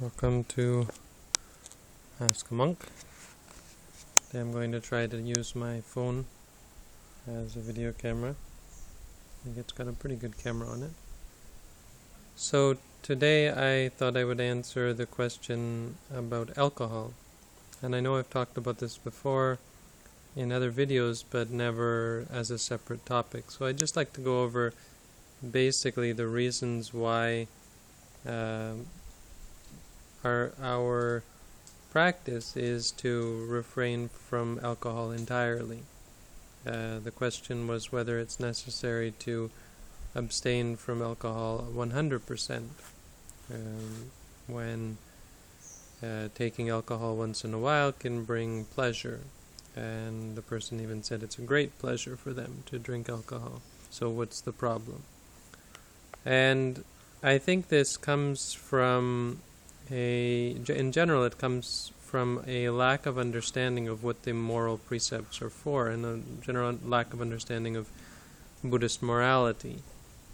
Welcome to Ask a Monk. Today I'm going to try to use my phone as a video camera. I think it's got a pretty good camera on it. So today I thought I would answer the question about alcohol. And I know I've talked about this before in other videos, but never as a separate topic. So I'd just like to go over basically the reasons why uh, our our practice is to refrain from alcohol entirely. Uh, the question was whether it's necessary to abstain from alcohol 100% um, when uh, taking alcohol once in a while can bring pleasure. And the person even said it's a great pleasure for them to drink alcohol. So, what's the problem? And I think this comes from a, in general, it comes from a lack of understanding of what the moral precepts are for, and a general lack of understanding of Buddhist morality.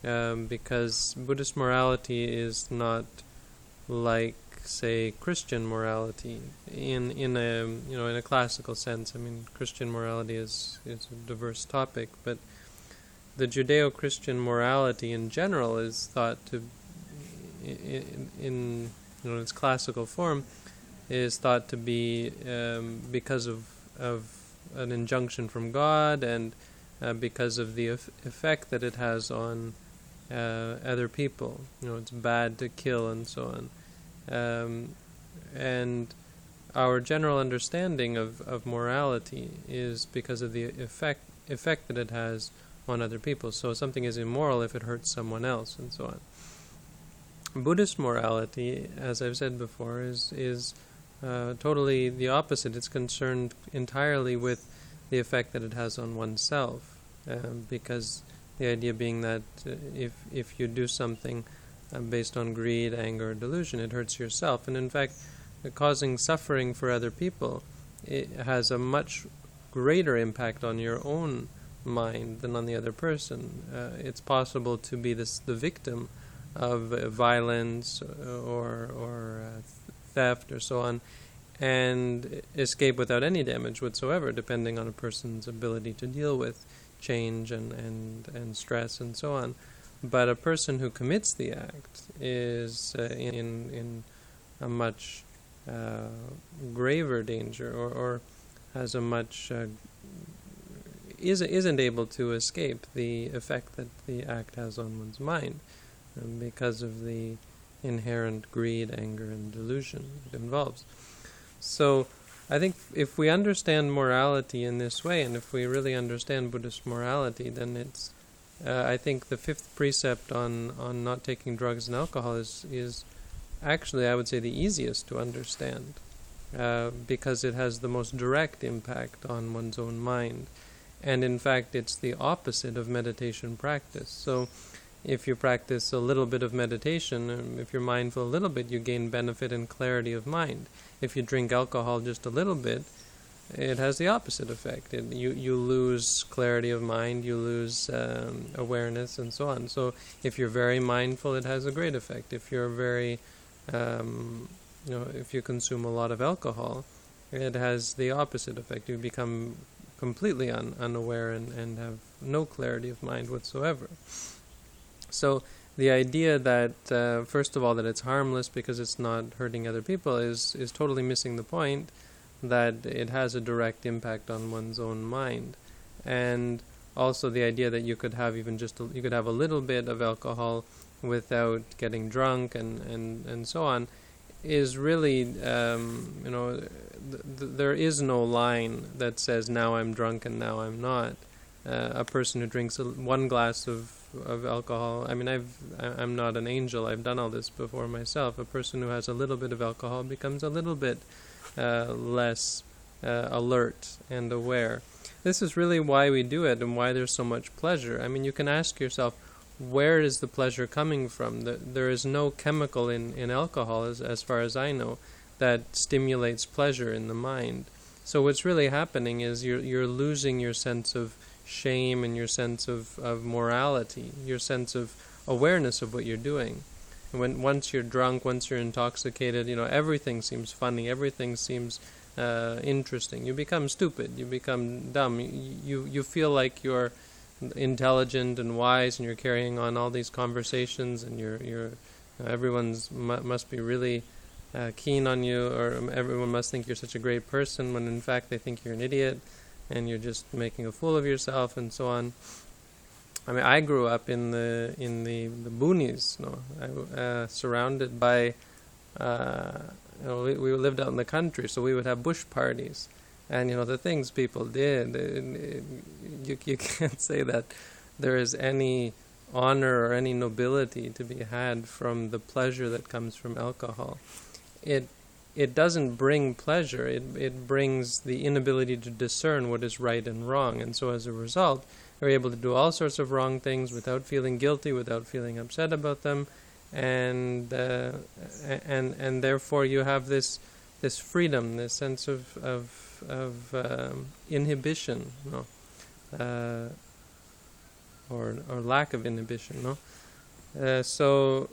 Um, because Buddhist morality is not like, say, Christian morality in in a you know in a classical sense. I mean, Christian morality is is a diverse topic, but the Judeo-Christian morality in general is thought to, in, in you know its classical form, is thought to be um, because of of an injunction from God and uh, because of the effect that it has on uh, other people. You know, it's bad to kill and so on. Um, and our general understanding of, of morality is because of the effect effect that it has on other people. So something is immoral if it hurts someone else, and so on. Buddhist morality, as I've said before, is is uh, totally the opposite. It's concerned entirely with the effect that it has on oneself, um, because the idea being that uh, if if you do something uh, based on greed, anger, delusion, it hurts yourself, and in fact, causing suffering for other people, it has a much greater impact on your own mind than on the other person. Uh, it's possible to be this the victim of uh, violence or or uh, theft or so on, and escape without any damage whatsoever, depending on a person's ability to deal with change and and and stress and so on. But a person who commits the act is uh, in in a much uh, graver danger or, or has a much uh, is, isn't able to escape the effect that the act has on one's mind um, because of the inherent greed, anger, and delusion it involves. So, I think if we understand morality in this way, and if we really understand Buddhist morality, then it's, uh, I think, the fifth precept on, on not taking drugs and alcohol is is actually, I would say, the easiest to understand, uh, because it has the most direct impact on one's own mind and in fact it's the opposite of meditation practice. So if you practice a little bit of meditation, um, if you're mindful a little bit, you gain benefit and clarity of mind. If you drink alcohol just a little bit, it has the opposite effect. It, you you lose clarity of mind, you lose um, awareness, and so on. So if you're very mindful, it has a great effect. If you're very, um, you know, if you consume a lot of alcohol, it has the opposite effect. You become completely un- unaware and, and have no clarity of mind whatsoever. So the idea that uh, first of all that it's harmless because it's not hurting other people is is totally missing the point that it has a direct impact on one's own mind, and also the idea that you could have even just a, you could have a little bit of alcohol without getting drunk and and and so on is really um, you know th- th- there is no line that says now I'm drunk and now I'm not. Uh, a person who drinks one glass of of alcohol. I mean, I've I'm not an angel. I've done all this before myself. A person who has a little bit of alcohol becomes a little bit uh, less uh, alert and aware. This is really why we do it and why there's so much pleasure. I mean, you can ask yourself, where is the pleasure coming from? The, there is no chemical in, in alcohol, as, as far as I know, that stimulates pleasure in the mind. So what's really happening is you're you're losing your sense of shame and your sense of, of morality, your sense of awareness of what you're doing. when once you're drunk, once you're intoxicated, you know everything seems funny, everything seems uh, interesting. You become stupid, you become dumb. You you feel like you're intelligent and wise, and you're carrying on all these conversations, and you're you're everyone's mu- must be really uh, keen on you, or everyone must think you're such a great person, when in fact they think you're an idiot, and you're just making a fool of yourself, and so on. I mean, I grew up in the in the the boonies, you know, I, uh, surrounded by. Uh, you know, we, we lived out in the country, so we would have bush parties, and you know the things people did. You you can't say that there is any honor or any nobility to be had from the pleasure that comes from alcohol. It it doesn't bring pleasure. It it brings the inability to discern what is right and wrong, and so as a result, you're able to do all sorts of wrong things without feeling guilty, without feeling upset about them, and uh, and and therefore you have this this freedom, this sense of of of um, inhibition, no, uh, or or lack of inhibition, no. Uh, so,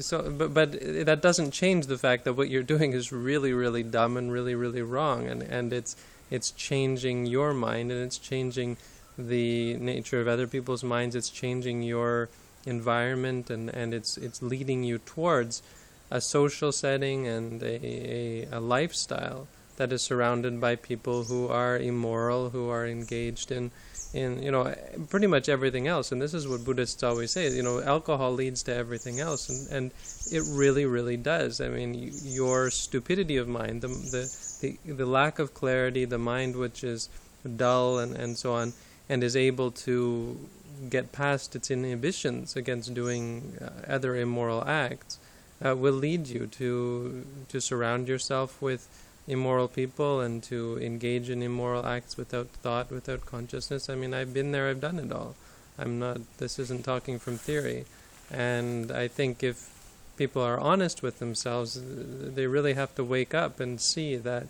so but but that doesn't change the fact that what you're doing is really really dumb and really really wrong, and and it's it's changing your mind and it's changing the nature of other people's minds. It's changing your environment and, and it's it's leading you towards a social setting and a, a, a lifestyle that is surrounded by people who are immoral, who are engaged in in you know pretty much everything else. And this is what buddhists always say you know alcohol leads to everything else. And and it really really does. I mean you, your stupidity of mind the, the the the lack of clarity the mind which is dull and and so on and is able to get past its inhibitions against doing uh, other immoral acts uh, will lead you to to surround yourself with immoral people and to engage in immoral acts without thought, without consciousness. I mean, I've been there, I've done it all. I'm not, this isn't talking from theory. And I think if people are honest with themselves, they really have to wake up and see that.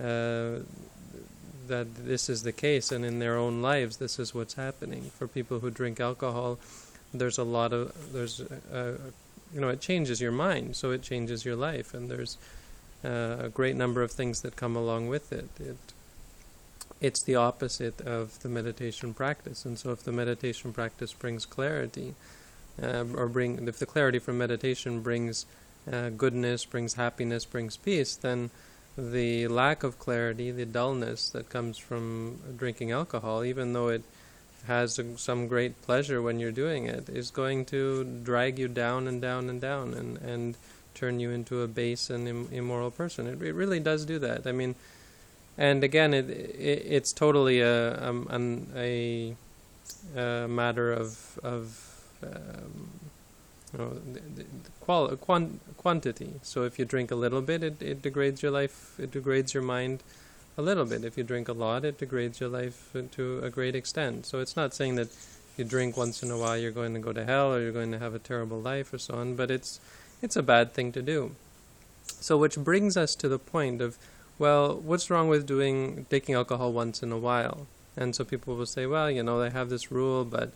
Uh, that this is the case, and in their own lives, this is what's happening. For people who drink alcohol, there's a lot of there's, uh, you know, it changes your mind, so it changes your life, and there's uh, a great number of things that come along with it. It it's the opposite of the meditation practice, and so if the meditation practice brings clarity, uh, or bring if the clarity from meditation brings uh, goodness, brings happiness, brings peace, then the lack of clarity, the dullness that comes from drinking alcohol, even though it has some great pleasure when you're doing it, is going to drag you down and down and down and, and turn you into a base and Im- immoral person. It, it really does do that. I mean, and again, it, it it's totally a um, a, a matter of of um, you know, the, the qual- quant- quantity. So if you drink a little bit, it, it degrades your life. It degrades your mind a little bit. If you drink a lot, it degrades your life to a great extent. So it's not saying that you drink once in a while you're going to go to hell or you're going to have a terrible life or so on, but it's it's a bad thing to do. So which brings us to the point of well, what's wrong with doing taking alcohol once in a while? And so people will say, well, you know, they have this rule, but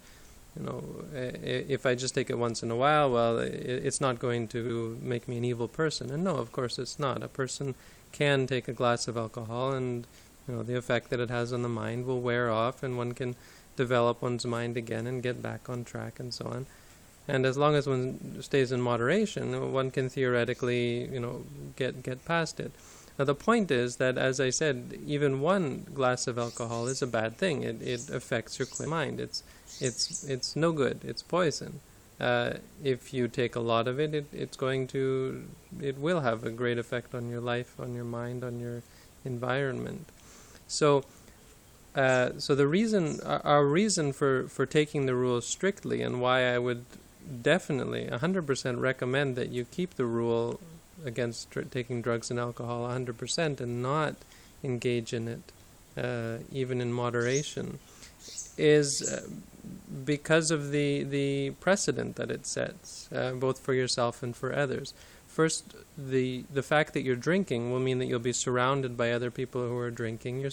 you know, if I just take it once in a while, well, it's not going to make me an evil person. And no, of course it's not. A person can take a glass of alcohol, and you know, the effect that it has on the mind will wear off, and one can develop one's mind again and get back on track and so on. And as long as one stays in moderation, one can theoretically, you know, get get past it. Now the point is that, as I said, even one glass of alcohol is a bad thing. It it affects your mind. It's it's it's no good. It's poison. Uh, if you take a lot of it, it, it's going to it will have a great effect on your life, on your mind, on your environment. So. Uh, so the reason, our reason for, for taking the rules strictly, and why I would definitely 100% recommend that you keep the rule against taking drugs and alcohol 100% and not engage in it, uh, even in moderation, is uh, because of the, the precedent that it sets, uh, both for yourself and for others. First, the the fact that you're drinking will mean that you'll be surrounded by other people who are drinking. You're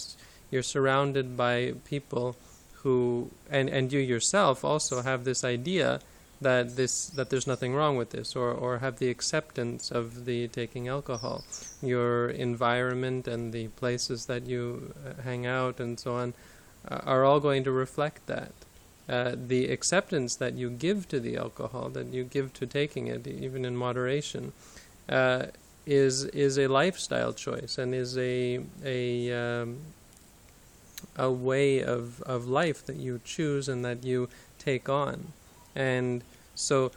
you're surrounded by people who, and and you yourself also have this idea that this that there's nothing wrong with this or, or have the acceptance of the taking alcohol. Your environment and the places that you uh, hang out and so on uh, are all going to reflect that. Uh, the acceptance that you give to the alcohol that you give to taking it even in moderation uh, is is a lifestyle choice and is a a um, a way of, of life that you choose and that you take on and so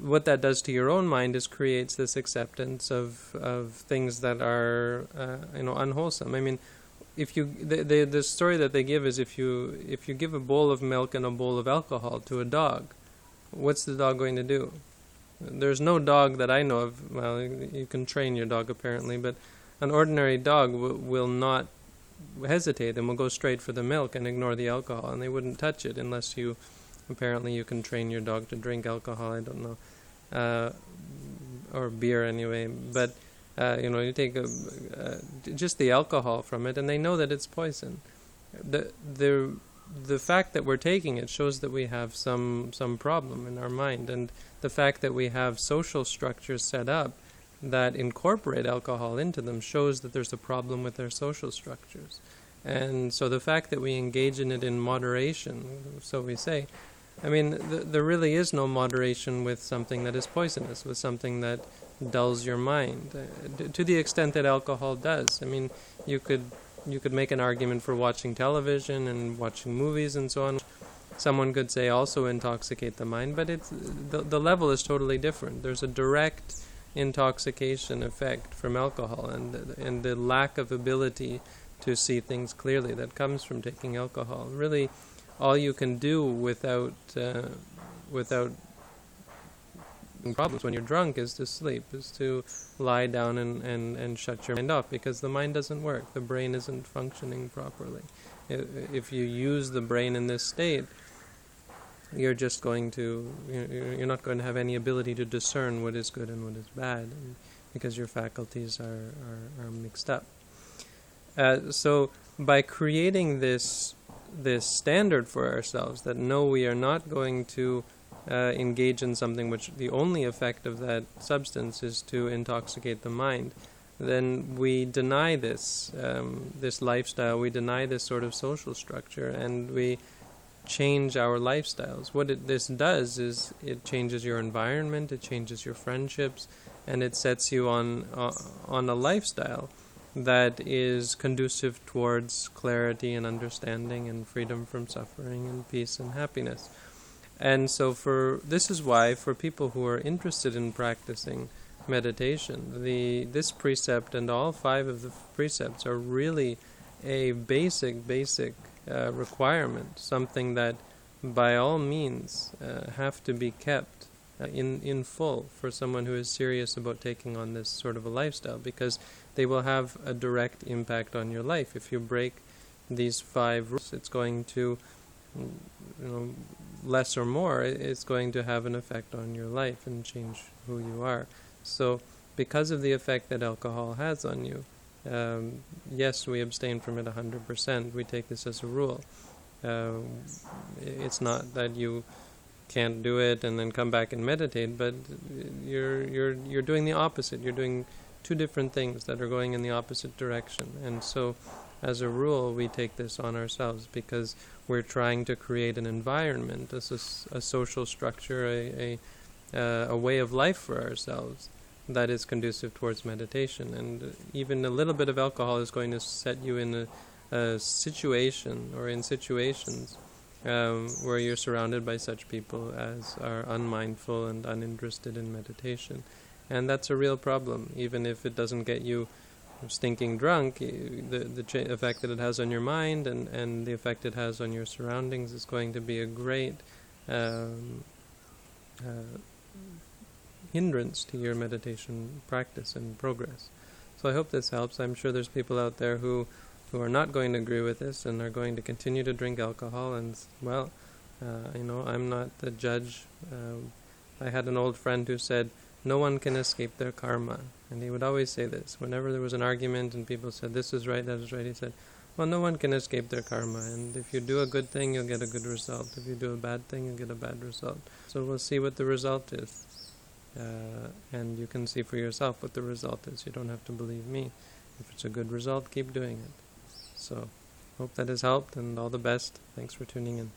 what that does to your own mind is creates this acceptance of of things that are uh, you know unwholesome. I mean, if you the, the the story that they give is if you if you give a bowl of milk and a bowl of alcohol to a dog, what's the dog going to do? There's no dog that I know of. Well, you can train your dog apparently, but an ordinary dog w- will not hesitate and will go straight for the milk and ignore the alcohol, and they wouldn't touch it unless you Apparently, you can train your dog to drink alcohol. I don't know, uh, or beer anyway. But uh, you know, you take a, uh, just the alcohol from it, and they know that it's poison. The the the fact that we're taking it shows that we have some some problem in our mind, and the fact that we have social structures set up that incorporate alcohol into them shows that there's a problem with their social structures. And so the fact that we engage in it in moderation, so we say, I mean, th- there really is no moderation with something that is poisonous, with something that dulls your mind, uh, to the extent that alcohol does. I mean, you could you could make an argument for watching television and watching movies and so on. Someone could say also intoxicate the mind, but it's the the level is totally different. There's a direct intoxication effect from alcohol, and and the lack of ability to see things clearly that comes from taking alcohol really all you can do without uh, without problems when you're drunk is to sleep, is to lie down and, and, and shut your mind off because the mind doesn't work. The brain isn't functioning properly. If you use the brain in this state, you're just going to, you're not going to have any ability to discern what is good and what is bad because your faculties are, are, are mixed up. Uh, so by creating this this standard for ourselves that no, we are not going to uh, engage in something which the only effect of that substance is to intoxicate the mind, then we deny this um, this lifestyle. We deny this sort of social structure, and we change our lifestyles. What it, this does is it changes your environment, it changes your friendships, and it sets you on uh, on a lifestyle that is conducive towards clarity and understanding and freedom from suffering and peace and happiness. And so for this is why for people who are interested in practicing meditation, the this precept and all five of the precepts are really a basic basic uh, requirement, something that by all means uh, have to be kept uh, in in full for someone who is serious about taking on this sort of a lifestyle because they will have a direct impact on your life. If you break these five rules, it's going to, you know, less or more, it's going to have an effect on your life and change who you are. So, because of the effect that alcohol has on you, um, yes, we abstain from it 100%. We take this as a rule. Uh, it's not that you can't do it and then come back and meditate, but you're you're you're doing the opposite. You're doing two different things that are going in the opposite direction. And so, as a rule, we take this on ourselves because we're trying to create an environment, a, a social structure, a, a, uh, a way of life for ourselves that is conducive towards meditation. And even a little bit of alcohol is going to set you in a, a situation or in situations um, where you're surrounded by such people as are unmindful and uninterested in meditation and that's a real problem. Even if it doesn't get you stinking drunk, the the cha- effect that it has on your mind and and the effect it has on your surroundings is going to be a great um, uh, hindrance to your meditation practice and progress. So I hope this helps. I'm sure there's people out there who who are not going to agree with this and are going to continue to drink alcohol. And well, uh, you know, I'm not the judge. Uh, I had an old friend who said no one can escape their karma. And he would always say this. Whenever there was an argument and people said, this is right, that is right, he said, Well, no one can escape their karma, and if you do a good thing, you'll get a good result. If you do a bad thing, you'll get a bad result. So we'll see what the result is. Uh, and you can see for yourself what the result is. You don't have to believe me. If it's a good result, keep doing it. So, hope that has helped, and all the best. Thanks for tuning in.